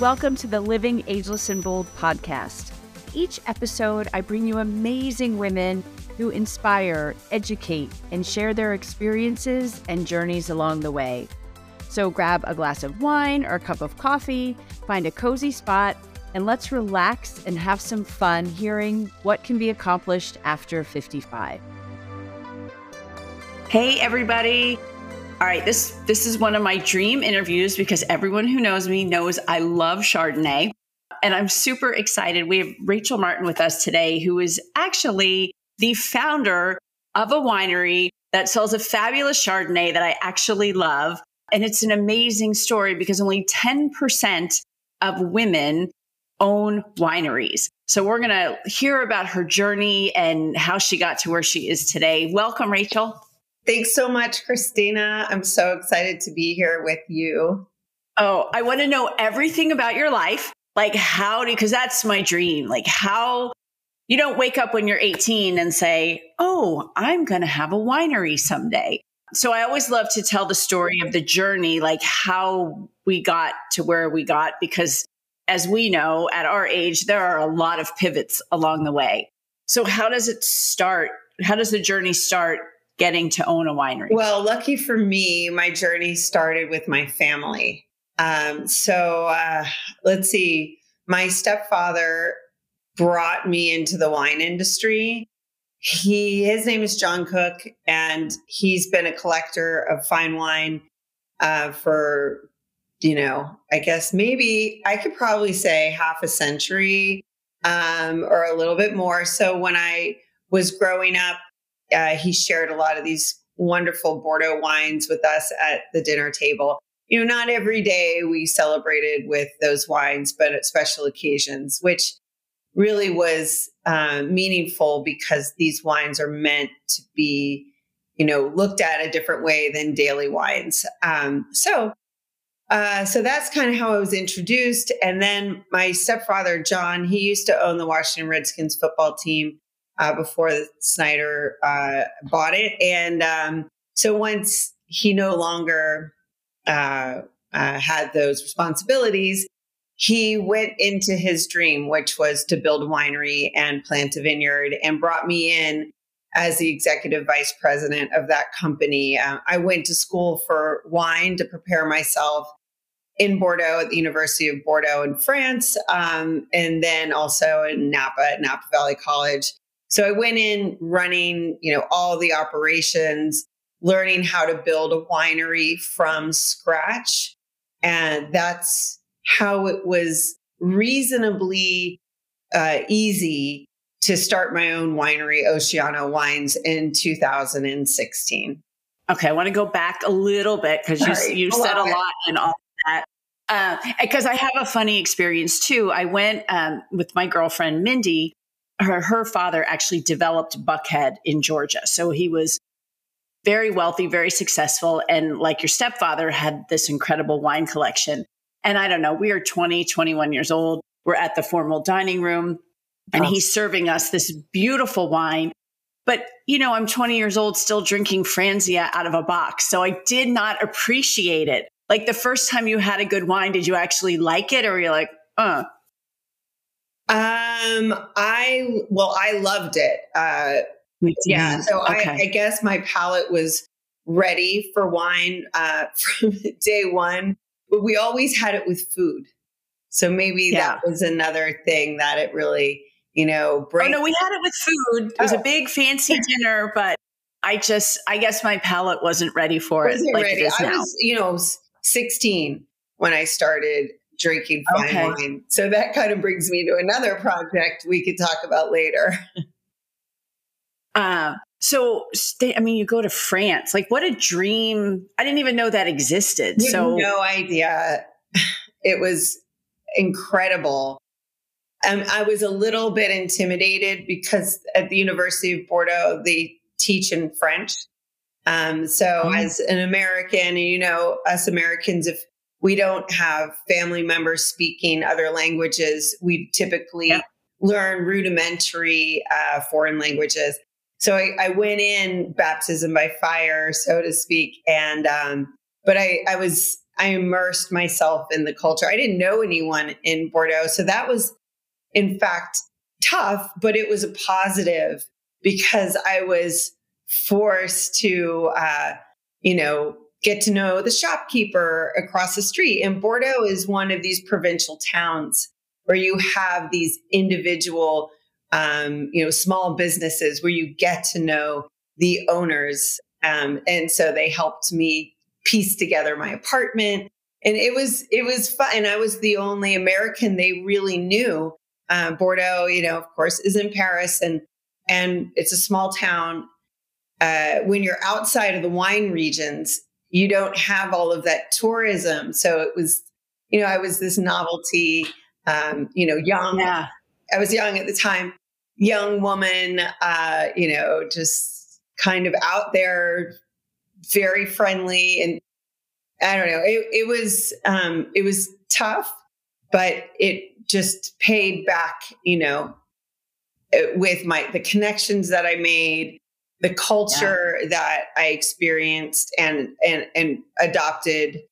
Welcome to the Living Ageless and Bold podcast. Each episode, I bring you amazing women who inspire, educate, and share their experiences and journeys along the way. So grab a glass of wine or a cup of coffee, find a cozy spot, and let's relax and have some fun hearing what can be accomplished after 55. Hey, everybody. All right, this this is one of my dream interviews because everyone who knows me knows I love Chardonnay. And I'm super excited. We have Rachel Martin with us today, who is actually the founder of a winery that sells a fabulous Chardonnay that I actually love. And it's an amazing story because only 10% of women own wineries. So we're going to hear about her journey and how she got to where she is today. Welcome, Rachel. Thanks so much, Christina. I'm so excited to be here with you. Oh, I want to know everything about your life. Like, how do, because that's my dream. Like, how you don't wake up when you're 18 and say, Oh, I'm going to have a winery someday. So I always love to tell the story of the journey, like how we got to where we got, because as we know at our age, there are a lot of pivots along the way. So, how does it start? How does the journey start getting to own a winery? Well, lucky for me, my journey started with my family. Um, so uh, let's see, my stepfather brought me into the wine industry. He his name is John Cook, and he's been a collector of fine wine uh, for you know, I guess maybe I could probably say half a century um, or a little bit more. So when I was growing up, uh, he shared a lot of these wonderful Bordeaux wines with us at the dinner table. You know, not every day we celebrated with those wines, but at special occasions, which really was uh, meaningful because these wines are meant to be, you know, looked at a different way than daily wines. Um, so, uh, so that's kind of how I was introduced. And then my stepfather, John, he used to own the Washington Redskins football team uh, before Snyder uh, bought it. And um, so once he no longer uh, uh, had those responsibilities, he went into his dream, which was to build a winery and plant a vineyard, and brought me in as the executive vice president of that company. Uh, I went to school for wine to prepare myself in Bordeaux at the University of Bordeaux in France, um, and then also in Napa at Napa Valley College. So I went in running, you know, all the operations, learning how to build a winery from scratch. And that's how it was reasonably uh, easy to start my own winery, Oceano Wines, in 2016. Okay, I want to go back a little bit because you, you said a lot in all that. Because uh, I have a funny experience too. I went um, with my girlfriend Mindy her, her father actually developed Buckhead in Georgia. So he was very wealthy, very successful. And like your stepfather had this incredible wine collection. And I don't know, we are 20, 21 years old. We're at the formal dining room and oh. he's serving us this beautiful wine. But, you know, I'm 20 years old, still drinking Franzia out of a box. So I did not appreciate it. Like the first time you had a good wine, did you actually like it? Or you're like, uh, um, I well, I loved it. Uh, yeah, so okay. I, I, guess my palate was ready for wine uh, from day one, but we always had it with food. So maybe yeah. that was another thing that it really, you know, Oh no, we had it with food. It was oh. a big fancy dinner, but I just, I guess my palate wasn't ready for it. Like ready. It I was, you know, 16 when I started drinking fine okay. wine. So that kind of brings me to another project we could talk about later. uh, so, I mean, you go to France. Like, what a dream! I didn't even know that existed. You so, no idea. It was incredible. Um, I was a little bit intimidated because at the University of Bordeaux they teach in French. Um, so, mm-hmm. as an American, and you know, us Americans, if we don't have family members speaking other languages. We typically yeah. learn rudimentary uh, foreign languages. So I, I, went in baptism by fire, so to speak, and um, but I, I was I immersed myself in the culture. I didn't know anyone in Bordeaux. So that was, in fact, tough, but it was a positive because I was forced to, uh, you know, get to know the shopkeeper across the street. And Bordeaux is one of these provincial towns where you have these individual, um, you know, small businesses where you get to know the owners. Um, and so they helped me piece together my apartment. And it was it was fun. And I was the only American they really knew. Uh, Bordeaux, you know, of course, is in Paris, and and it's a small town. Uh, when you're outside of the wine regions, you don't have all of that tourism. So it was, you know, I was this novelty, um, you know, young. Yeah. I was young at the time, young woman, uh, you know, just kind of out there, very friendly. And I don't know, it, it was, um, it was tough, but it just paid back, you know, with my, the connections that I made, the culture yeah. that I experienced and and and adopted.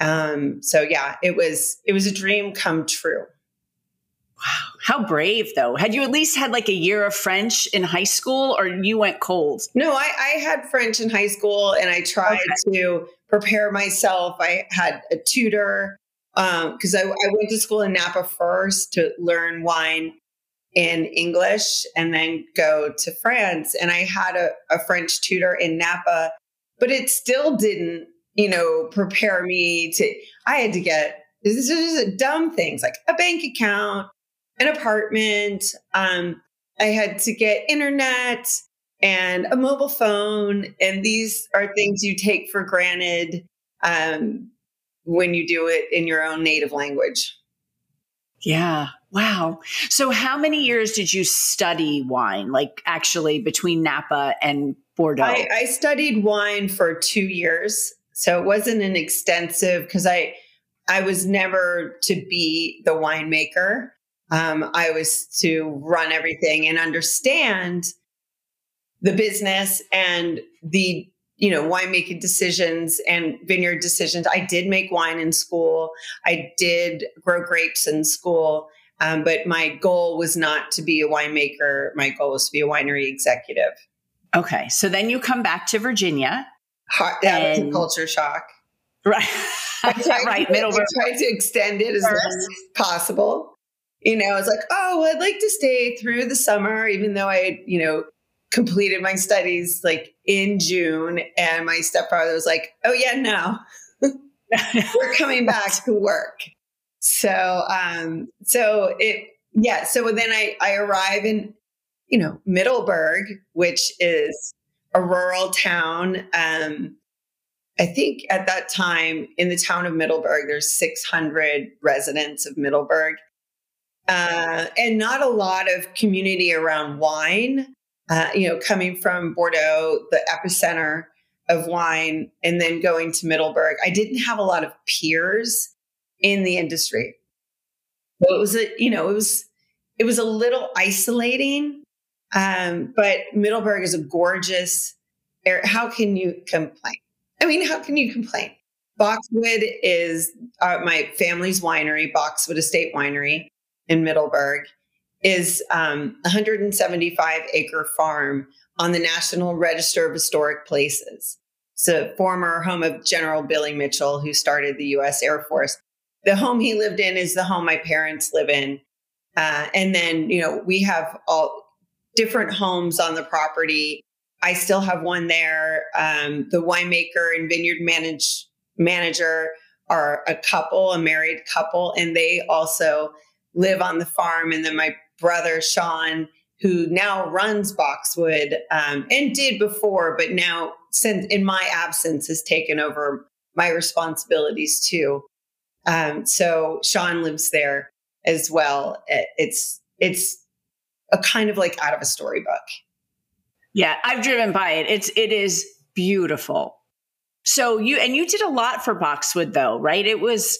Um, so yeah, it was it was a dream come true. Wow, how brave though. Had you at least had like a year of French in high school or you went cold? No, I, I had French in high school and I tried okay. to prepare myself. I had a tutor because um, I, I went to school in Napa first to learn wine in English and then go to France. And I had a, a French tutor in Napa, but it still didn't, you know, prepare me to, I had to get, this is dumb things like a bank account, an apartment. Um, I had to get internet and a mobile phone. And these are things you take for granted um, when you do it in your own native language. Yeah. Wow. So, how many years did you study wine, like actually between Napa and Bordeaux? I, I studied wine for two years. So, it wasn't an extensive because I, I was never to be the winemaker. Um, I was to run everything and understand the business and the you know winemaking decisions and vineyard decisions i did make wine in school i did grow grapes in school um, but my goal was not to be a winemaker. My goal was to be a winery executive. Okay so then you come back to virginia. Hot, that was a culture shock. Right. Right middle I tried to extend it as much as possible. You know, it's like, oh, I'd like to stay through the summer, even though I, you know, completed my studies like in June, and my stepfather was like, "Oh yeah, no, we're coming back to work." So, um, so it, yeah. So then I I arrive in, you know, Middleburg, which is a rural town. Um, I think at that time in the town of Middleburg, there's 600 residents of Middleburg, Uh, and not a lot of community around wine uh, you know, coming from Bordeaux, the epicenter of wine, and then going to Middleburg, I didn't have a lot of peers in the industry. So it was a, you know, it was it was a little isolating. Um, but Middleburg is a gorgeous area. How can you complain? I mean, how can you complain? Boxwood is uh, my family's winery, Boxwood Estate Winery in Middleburg, is um, 175 acre farm on the National Register of Historic Places. It's a former home of General Billy Mitchell, who started the U.S. Air Force. The home he lived in is the home my parents live in. Uh, and then, you know, we have all different homes on the property. I still have one there. Um, the winemaker and vineyard manage, manager are a couple, a married couple, and they also live on the farm. And then my brother Sean, who now runs Boxwood um, and did before, but now since in my absence has taken over my responsibilities too. Um, so Sean lives there as well. It's it's a kind of like out of a storybook. Yeah, I've driven by it. It's it is beautiful. So you and you did a lot for Boxwood though, right? It was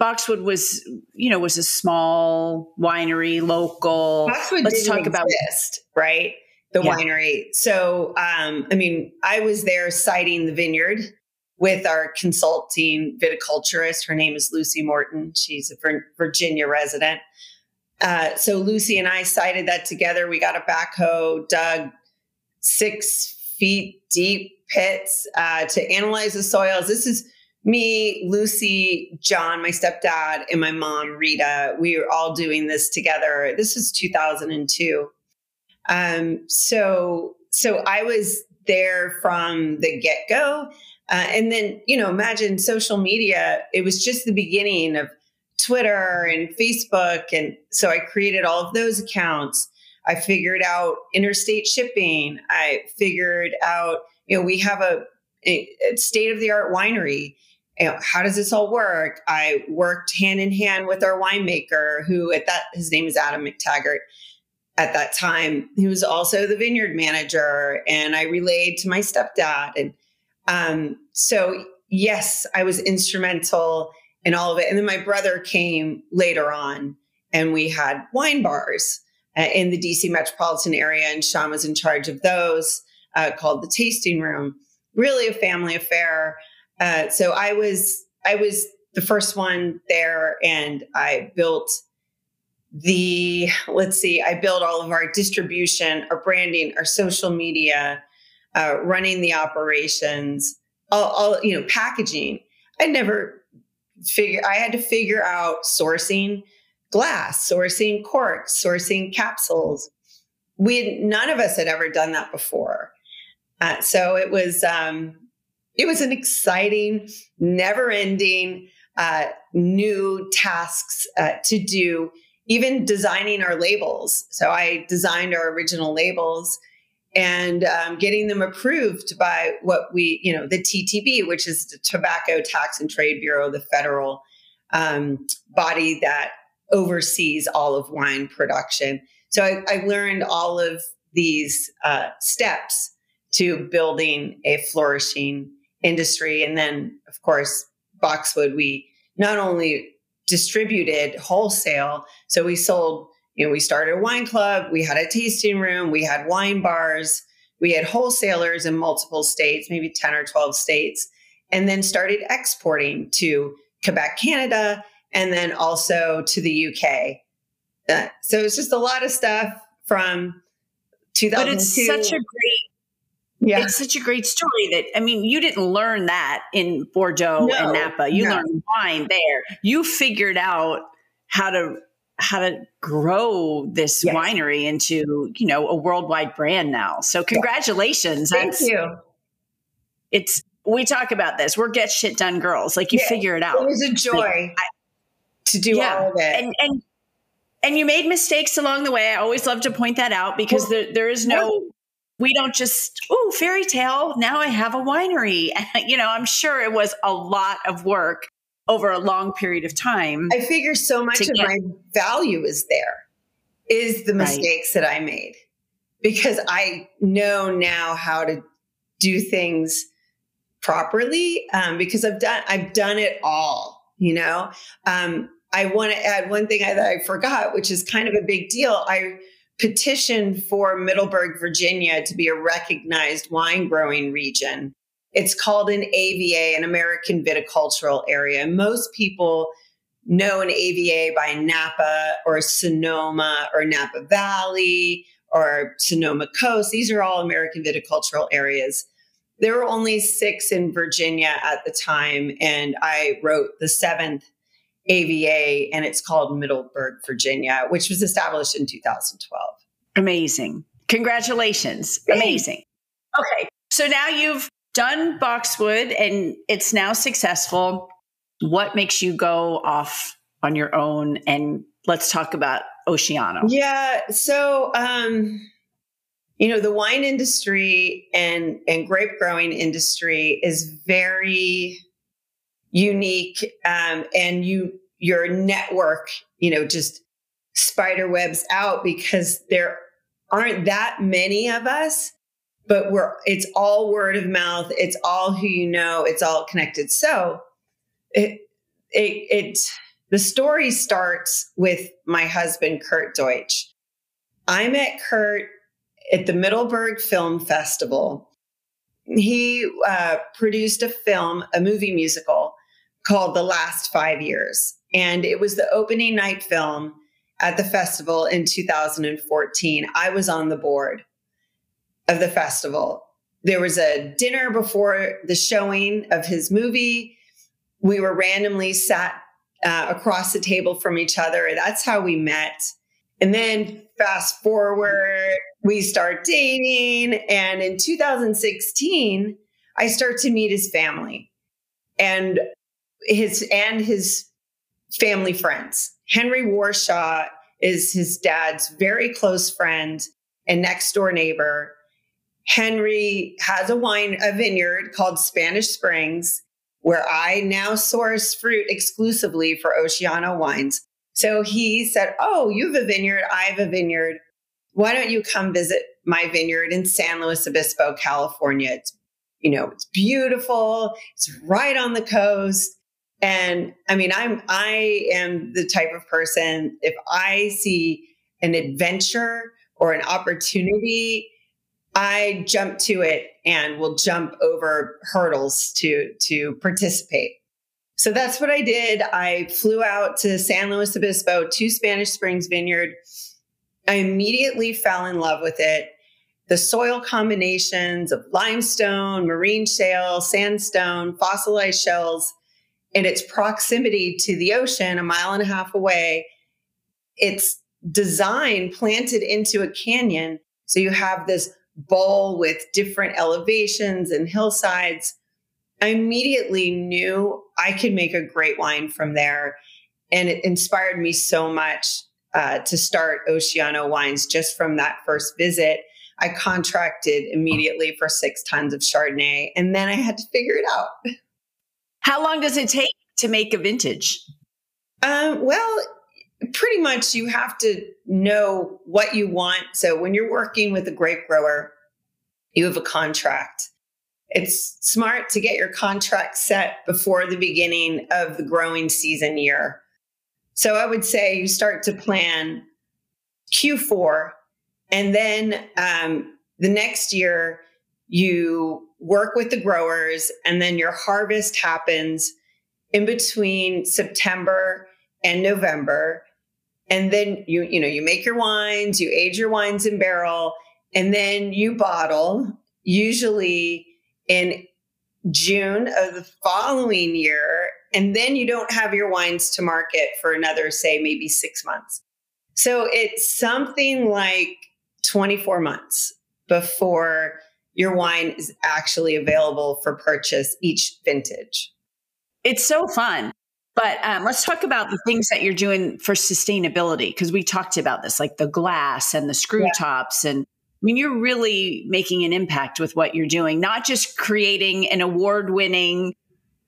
Boxwood was, you know, was a small winery, local. Boxwood Let's talk about exist, right? The yeah. winery. So, um, I mean, I was there siting the vineyard with our consulting viticulturist. Her name is Lucy Morton. She's a Virginia resident. Uh, so Lucy and I cited that together. We got a backhoe, dug six feet deep pits uh, to analyze the soils. This is me, Lucy, John, my stepdad, and my mom, Rita. We were all doing this together. This was 2002. Um, so, so I was there from the get go. Uh, and then, you know, imagine social media, it was just the beginning of Twitter and Facebook. And so I created all of those accounts. I figured out interstate shipping. I figured out, you know, we have a, a state of the art winery. You know, how does this all work? I worked hand in hand with our winemaker, who at that his name is Adam McTaggart. At that time, he was also the vineyard manager, and I relayed to my stepdad. And um, so, yes, I was instrumental in all of it. And then my brother came later on, and we had wine bars uh, in the DC metropolitan area, and Sean was in charge of those uh, called the Tasting Room. Really a family affair. Uh, so I was I was the first one there, and I built the let's see, I built all of our distribution, our branding, our social media, uh, running the operations, all, all you know, packaging. I never figure I had to figure out sourcing glass, sourcing corks, sourcing capsules. We none of us had ever done that before, uh, so it was um, it was an exciting, never-ending, uh, new tasks uh, to do. Even designing our labels. So I designed our original labels and um, getting them approved by what we, you know, the TTB, which is the Tobacco Tax and Trade Bureau, the federal um, body that oversees all of wine production. So I, I learned all of these uh, steps to building a flourishing industry. And then, of course, Boxwood, we not only distributed wholesale, so we sold you know, we started a wine club, we had a tasting room, we had wine bars, we had wholesalers in multiple states, maybe 10 or 12 states, and then started exporting to Quebec, Canada, and then also to the UK. Uh, so it's just a lot of stuff from 2002. But it's such a great yeah. It's such a great story that I mean, you didn't learn that in Bordeaux no, and Napa. You no. learned wine there. You figured out how to how to grow this yes. winery into you know a worldwide brand now. So congratulations. Thank That's, you. It's we talk about this. We're get shit done girls. Like you yeah, figure it out. It was a joy like, I, to do yeah, all of it. And and and you made mistakes along the way. I always love to point that out because well, there, there is no we don't just oh fairy tale now i have a winery. You know i'm sure it was a lot of work over a long period of time. I figure so much of get- my value is there, is the mistakes right. that I made because I know now how to do things properly um, because I've done I've done it all. You know, um, I want to add one thing I, that I forgot, which is kind of a big deal. I petitioned for Middleburg, Virginia, to be a recognized wine growing region. It's called an AVA, an American Viticultural Area. Most people know an AVA by Napa or Sonoma or Napa Valley or Sonoma Coast. These are all American viticultural areas. There were only six in Virginia at the time, and I wrote the seventh AVA, and it's called Middleburg, Virginia, which was established in 2012. Amazing. Congratulations. Amazing. Okay. So now you've done Boxwood and it's now successful. What makes you go off on your own? And let's talk about Oceano. Yeah. So, um, you know, the wine industry and, and grape growing industry is very unique. Um, and you, your network, you know, just spider webs out because there aren't that many of us but we're it's all word of mouth. It's all who you know. It's all connected. So it it, it the story starts with my husband kurt deutsch. I met kurt at the middleburg film festival. He uh, produced a film, a movie musical called The Last Five Years. And it was the opening night film at the festival in 2014. I was on the board of the festival. There was a dinner before the showing of his movie. We were randomly sat uh, across the table from each other. That's how we met. And then fast forward, we start dating. And in 2016, I start to meet his family and his and his family friends. Henry Warshaw is his dad's very close friend and next door neighbor. Henry has a wine, a vineyard called Spanish Springs, where I now source fruit exclusively for Oceano wines. So he said, Oh, you have a vineyard. I have a vineyard. Why don't you come visit my vineyard in San Luis Obispo, California? It's, you know, it's beautiful. It's right on the coast. And I mean, I'm, I am the type of person, if I see an adventure or an opportunity, I jump to it and will jump over hurdles to, to participate. So that's what I did. I flew out to San Luis Obispo to Spanish Springs Vineyard. I immediately fell in love with it. The soil combinations of limestone, marine shale, sandstone, fossilized shells, and its proximity to the ocean a mile and a half away. It's designed planted into a canyon. So you have this bowl with different elevations and hillsides. I immediately knew I could make a great wine from there. And it inspired me so much uh, to start Oceano Wines just from that first visit. I contracted immediately for six tons of Chardonnay, and then I had to figure it out. How long does it take to make a vintage? Um, well, pretty much you have to know what you want. So when you're working with a grape grower, you have a contract it's smart to get your contract set before the beginning of the growing season year. So I would say you start to plan Q4, and then um, the next year you work with the growers, and then your harvest happens in between September and November. And then you you know you make your wines, you age your wines in barrel, and then you bottle. Usually in June of the following year. And then you don't have your wines to market for another, say, maybe six months. So it's something like 24 months before your wine is actually available for purchase each vintage. It's so fun. But um, let's talk about the things that you're doing for sustainability because we talked about this, like the glass and the screw yeah. tops and I mean, you're really making an impact with what you're doing, not just creating an award winning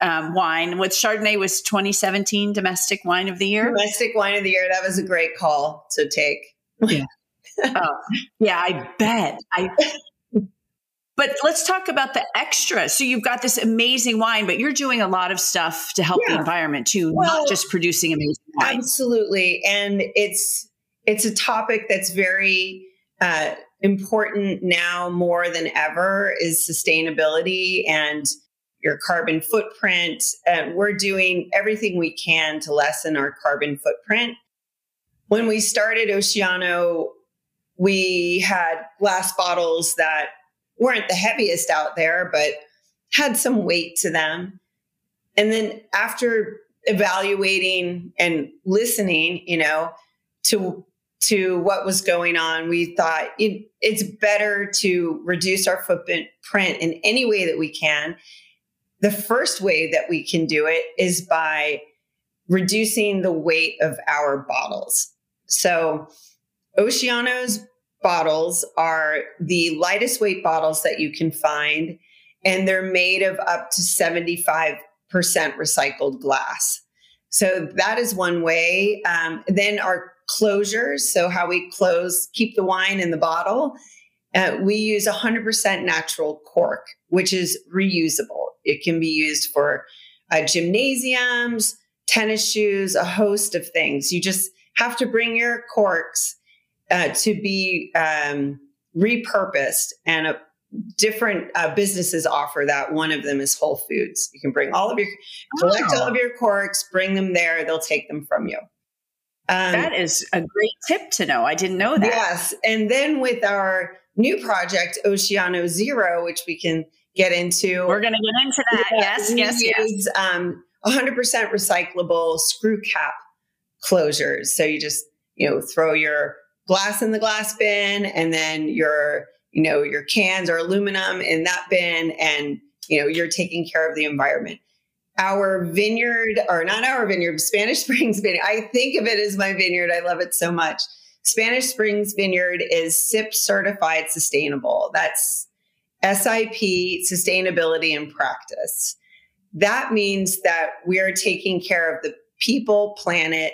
um, wine. What Chardonnay was 2017 Domestic Wine of the Year. Domestic Wine of the Year. That was a great call to take. Yeah. oh, yeah, I bet. I. But let's talk about the extra. So you've got this amazing wine, but you're doing a lot of stuff to help yeah. the environment too, well, not just producing amazing wine. Absolutely, and it's it's a topic that's very uh, important now more than ever is sustainability and your carbon footprint. And we're doing everything we can to lessen our carbon footprint. When we started Oceano, we had glass bottles that weren't the heaviest out there, but had some weight to them. And then after evaluating and listening, you know, to to what was going on, we thought it, it's better to reduce our footprint in any way that we can. The first way that we can do it is by reducing the weight of our bottles. So, Oceano's bottles are the lightest weight bottles that you can find, and they're made of up to 75% recycled glass. So, that is one way. Um, then, our closures. So, how we close, keep the wine in the bottle. Uh, we use 100% natural cork, which is reusable. It can be used for uh, gymnasiums, tennis shoes, a host of things. You just have to bring your corks uh, to be um, repurposed. And uh, different uh, businesses offer that. One of them is Whole Foods. You can bring all of your collect oh. all of your corks, bring them there. They'll take them from you. Um, that is a great tip to know. I didn't know that. Yes, and then with our new project, Oceano Zero, which we can get into. We're going to get into that. Yeah, yes, yes, yes. Um, 100% recyclable screw cap closures. So you just you know throw your glass in the glass bin, and then your you know your cans or aluminum in that bin, and you know you're taking care of the environment our vineyard, or not our vineyard, Spanish Springs Vineyard. I think of it as my vineyard. I love it so much. Spanish Springs Vineyard is SIP certified sustainable. That's SIP, sustainability in practice. That means that we are taking care of the people, planet,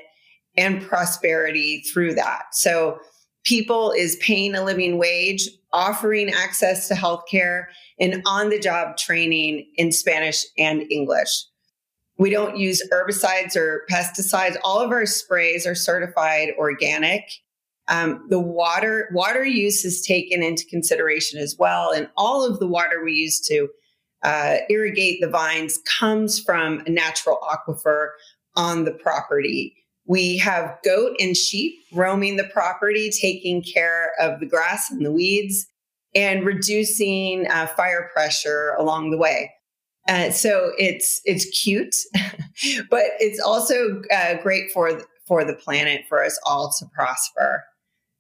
and prosperity through that. So, people is paying a living wage, offering access to healthcare, and on the job training in Spanish and English. We don't use herbicides or pesticides. All of our sprays are certified organic. Um, the water water use is taken into consideration as well, and all of the water we use to uh, irrigate the vines comes from a natural aquifer on the property. We have goat and sheep roaming the property, taking care of the grass and the weeds, and reducing uh, fire pressure along the way. Uh, so it's it's cute, but it's also uh, great for for the planet for us all to prosper.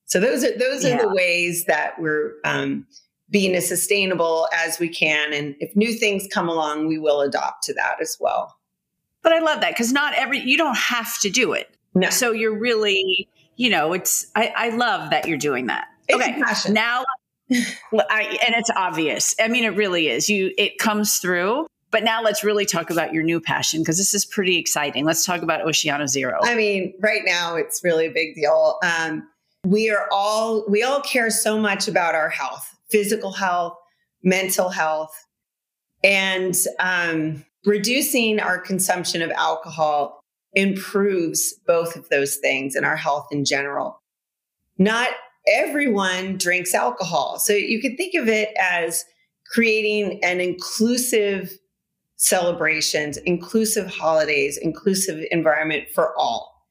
So those are those yeah. are the ways that we're um, being as sustainable as we can, and if new things come along, we will adopt to that as well. But I love that because not every you don't have to do it. No. So you're really, you know, it's I, I love that you're doing that. It's okay, now I, and it's obvious. I mean, it really is. You, it comes through. But now let's really talk about your new passion because this is pretty exciting. Let's talk about Oceano Zero. I mean, right now it's really a big deal. Um, we are all we all care so much about our health, physical health, mental health, and um, reducing our consumption of alcohol improves both of those things and our health in general. Not everyone drinks alcohol, so you could think of it as creating an inclusive celebrations, inclusive holidays, inclusive environment for all.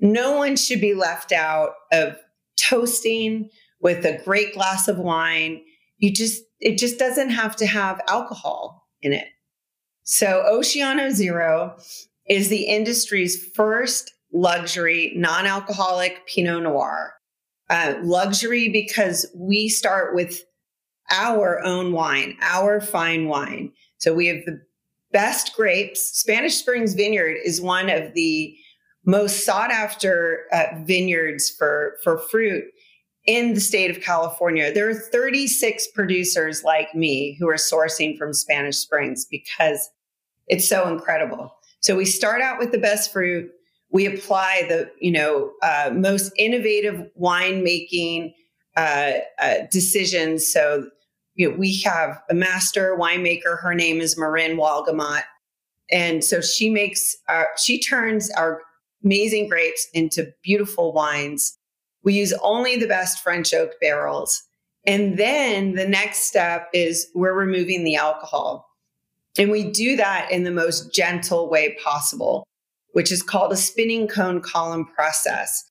No one should be left out of toasting with a great glass of wine. You just, it just doesn't have to have alcohol in it. So, Oceano Zero is the industry's first luxury non alcoholic Pinot Noir. Uh, luxury because we start with our own wine, our fine wine. So we have the best grapes. Spanish Springs Vineyard is one of the most sought after uh, vineyards for, for fruit in the state of California. There are 36 producers like me who are sourcing from Spanish Springs because it's so incredible. So we start out with the best fruit. We apply the you know uh, most innovative winemaking uh, uh, decisions. So you know, we have a master winemaker. Her name is Marin Walgamot. And so she makes our, she turns our amazing grapes into beautiful wines. We use only the best French oak barrels. And then the next step is we're removing the alcohol. And we do that in the most gentle way possible, which is called a spinning cone column process.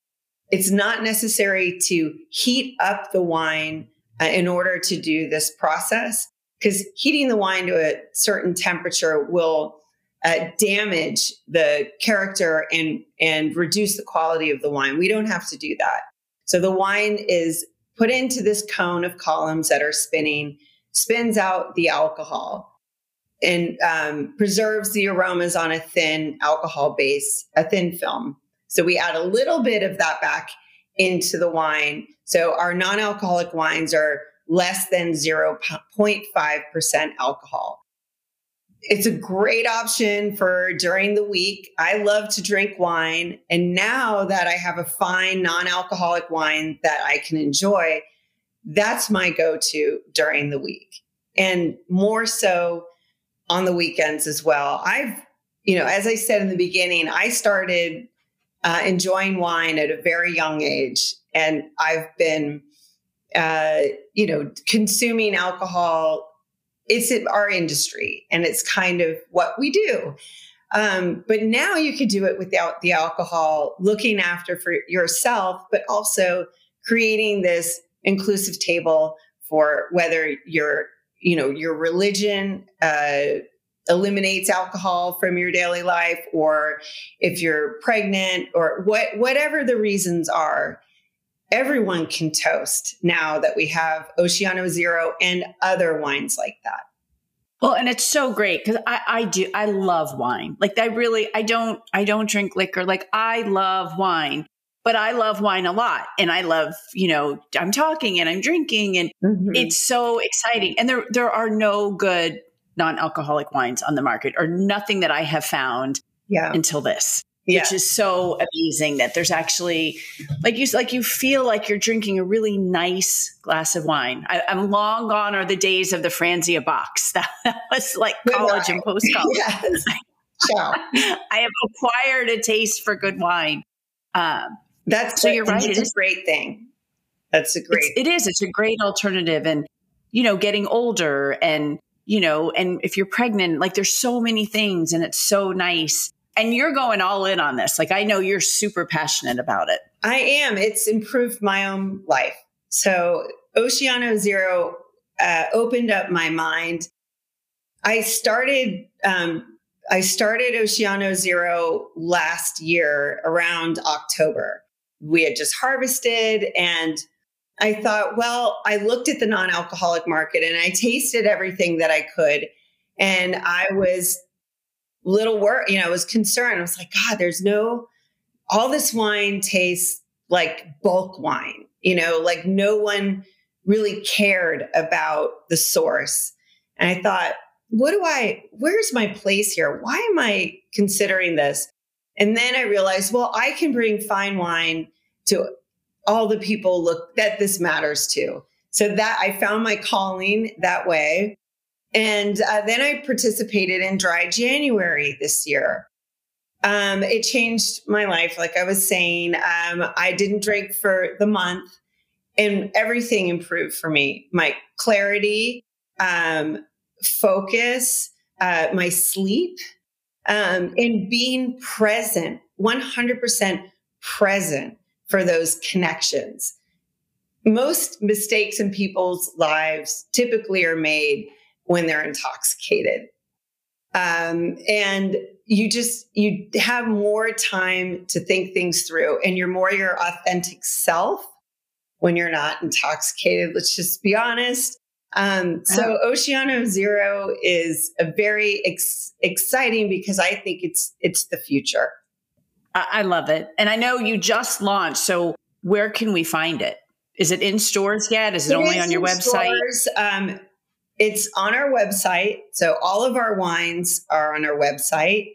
It's not necessary to heat up the wine uh, in order to do this process because heating the wine to a certain temperature will uh, damage the character and and reduce the quality of the wine. We don't have to do that. So the wine is put into this cone of columns that are spinning, spins out the alcohol, and um, preserves the aromas on a thin alcohol base, a thin film. So we add a little bit of that back into the wine. So our non alcoholic wines are less than 0.5% alcohol. It's a great option for during the week. I love to drink wine. And now that I have a fine non alcoholic wine that I can enjoy, that's my go to during the week. And more so on the weekends as well. I've, you know, as I said in the beginning, I started uh, enjoying wine at a very young age. And I've been uh, you know, consuming alcohol. It's our industry and it's kind of what we do. Um, but now you could do it without the alcohol, looking after for yourself, but also creating this inclusive table for whether your, you know, your religion uh, eliminates alcohol from your daily life, or if you're pregnant, or what, whatever the reasons are everyone can toast now that we have Oceano Zero and other wines like that. Well, and it's so great because I, I do I love wine. Like I really I don't I don't drink liquor. Like I love wine, but I love wine a lot, and I love you know I'm talking and I'm drinking, and mm-hmm. it's so exciting. And there there are no good non-alcoholic wines on the market, or nothing that I have found yeah. until this yeah. which is so amazing that there's actually like you like you feel like you're drinking a really nice glass of wine. I, am long gone are the days of the Franzia box. That, that was like college and post college. yes. I have acquired a taste for good wine. Um, That's so you're right. It's a great thing. That's a great. It's, it is. It's a great alternative, and you know, getting older, and you know, and if you're pregnant, like there's so many things, and it's so nice and you're going all in on this. Like I know you're super passionate about it. I am. It's improved my own life. So Oceano Zero uh, opened up my mind. I started. Um, I started Oceano Zero last year around October. We had just harvested, and I thought, well, I looked at the non-alcoholic market and I tasted everything that I could, and I was little worried, you know, I was concerned. I was like, God, there's no, all this wine tastes like bulk wine, you know, like no one really cared about the source. And I thought, what do I, where's my place here? Why am I considering this? And then I realized, well, I can bring fine wine to all the people look that this matters to. So that I found my calling that way. And uh, then I participated in Dry January this year. Um, it changed my life. Like I was saying, um, I didn't drink for the month and everything improved for me. My clarity, um, focus, uh, my sleep, um, and being present, 100% present for those connections. Most mistakes in people's lives typically are made when they're intoxicated. Um, and you just you have more time to think things through and you're more your authentic self when you're not intoxicated let's just be honest um, so oceano zero is a very ex- exciting because i think it's it's the future I love it and i know you just launched so where can we find it is it in stores yet is it, it only on your website stores. Um, it's on our website. So all of our wines are on our website,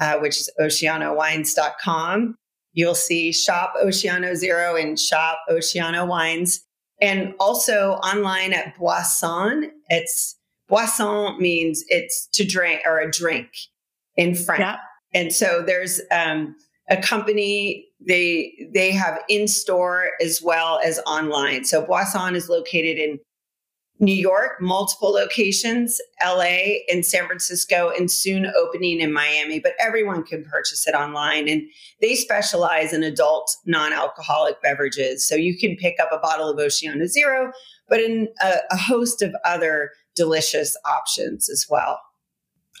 uh, which is oceanowines.com. You'll see Shop Oceano Zero and Shop Oceano Wines. And also online at Boisson. It's Boisson means it's to drink or a drink in French. Yeah. And so there's um, a company they they have in store as well as online. So Boisson is located in New York, multiple locations, LA and San Francisco, and soon opening in Miami. But everyone can purchase it online. And they specialize in adult non alcoholic beverages. So you can pick up a bottle of Oceano Zero, but in a, a host of other delicious options as well.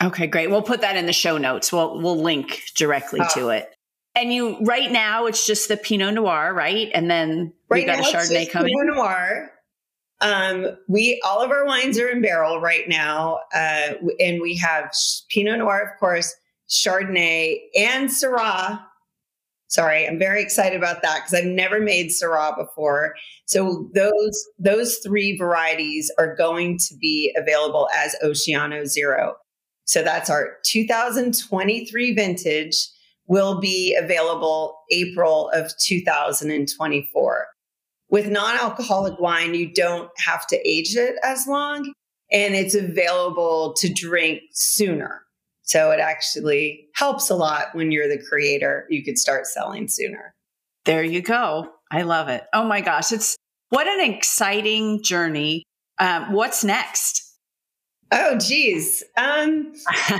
Okay, great. We'll put that in the show notes. We'll we'll link directly oh. to it. And you right now it's just the Pinot Noir, right? And then right we got a Chardonnay coming. Pinot Noir um, we all of our wines are in barrel right now, uh, and we have Pinot Noir, of course, Chardonnay, and Syrah. Sorry, I'm very excited about that because I've never made Syrah before. So those those three varieties are going to be available as Oceano Zero. So that's our 2023 vintage will be available April of 2024. With non alcoholic wine, you don't have to age it as long and it's available to drink sooner. So it actually helps a lot when you're the creator. You could start selling sooner. There you go. I love it. Oh my gosh. It's What an exciting journey. Um, what's next? Oh, geez. Um,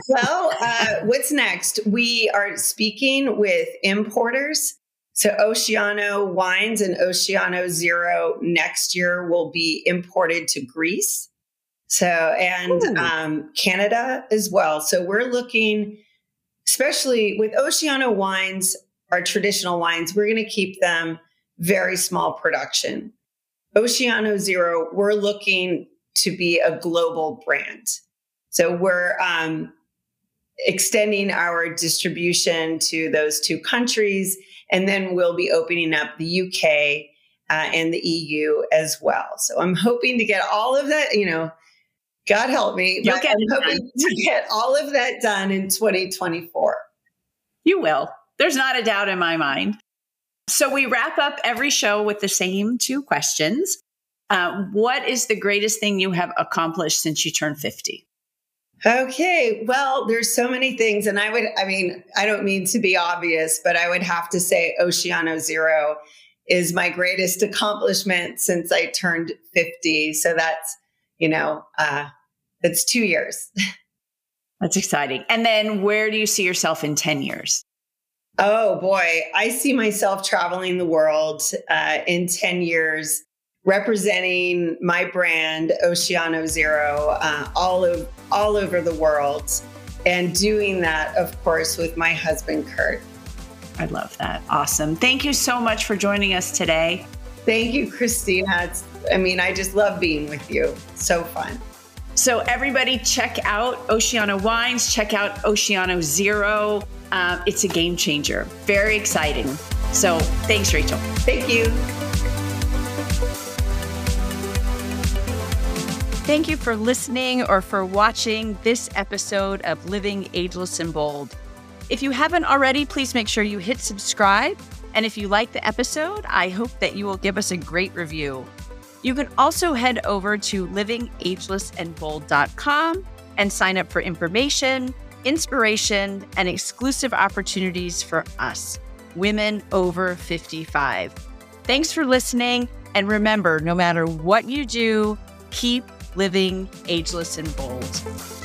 well, uh, what's next? We are speaking with importers. So, Oceano wines and Oceano Zero next year will be imported to Greece. So, and um, Canada as well. So, we're looking, especially with Oceano wines, our traditional wines, we're going to keep them very small production. Oceano Zero, we're looking to be a global brand. So we're um, extending our distribution to those two countries, and then we'll be opening up the UK uh, and the EU as well. So I'm hoping to get all of that, you know, God help me, You'll get I'm hoping to get all of that done in 2024. You will. There's not a doubt in my mind. So we wrap up every show with the same two questions. Uh, what is the greatest thing you have accomplished since you turned 50? Okay, well, there's so many things. And I would, I mean, I don't mean to be obvious, but I would have to say Oceano Zero is my greatest accomplishment since I turned 50. So that's, you know, uh, that's two years. That's exciting. And then where do you see yourself in 10 years? Oh boy, I see myself traveling the world uh, in 10 years representing my brand Oceano Zero uh, all of all over the world, and doing that, of course, with my husband Kurt. I love that. Awesome. Thank you so much for joining us today. Thank you, Christina. It's, I mean, I just love being with you. So fun. So, everybody, check out Oceano Wines, check out Oceano Zero. Uh, it's a game changer. Very exciting. So, thanks, Rachel. Thank you. Thank you for listening or for watching this episode of Living Ageless and Bold. If you haven't already, please make sure you hit subscribe. And if you like the episode, I hope that you will give us a great review. You can also head over to livingagelessandbold.com and sign up for information, inspiration, and exclusive opportunities for us, women over 55. Thanks for listening. And remember, no matter what you do, keep living ageless and bold.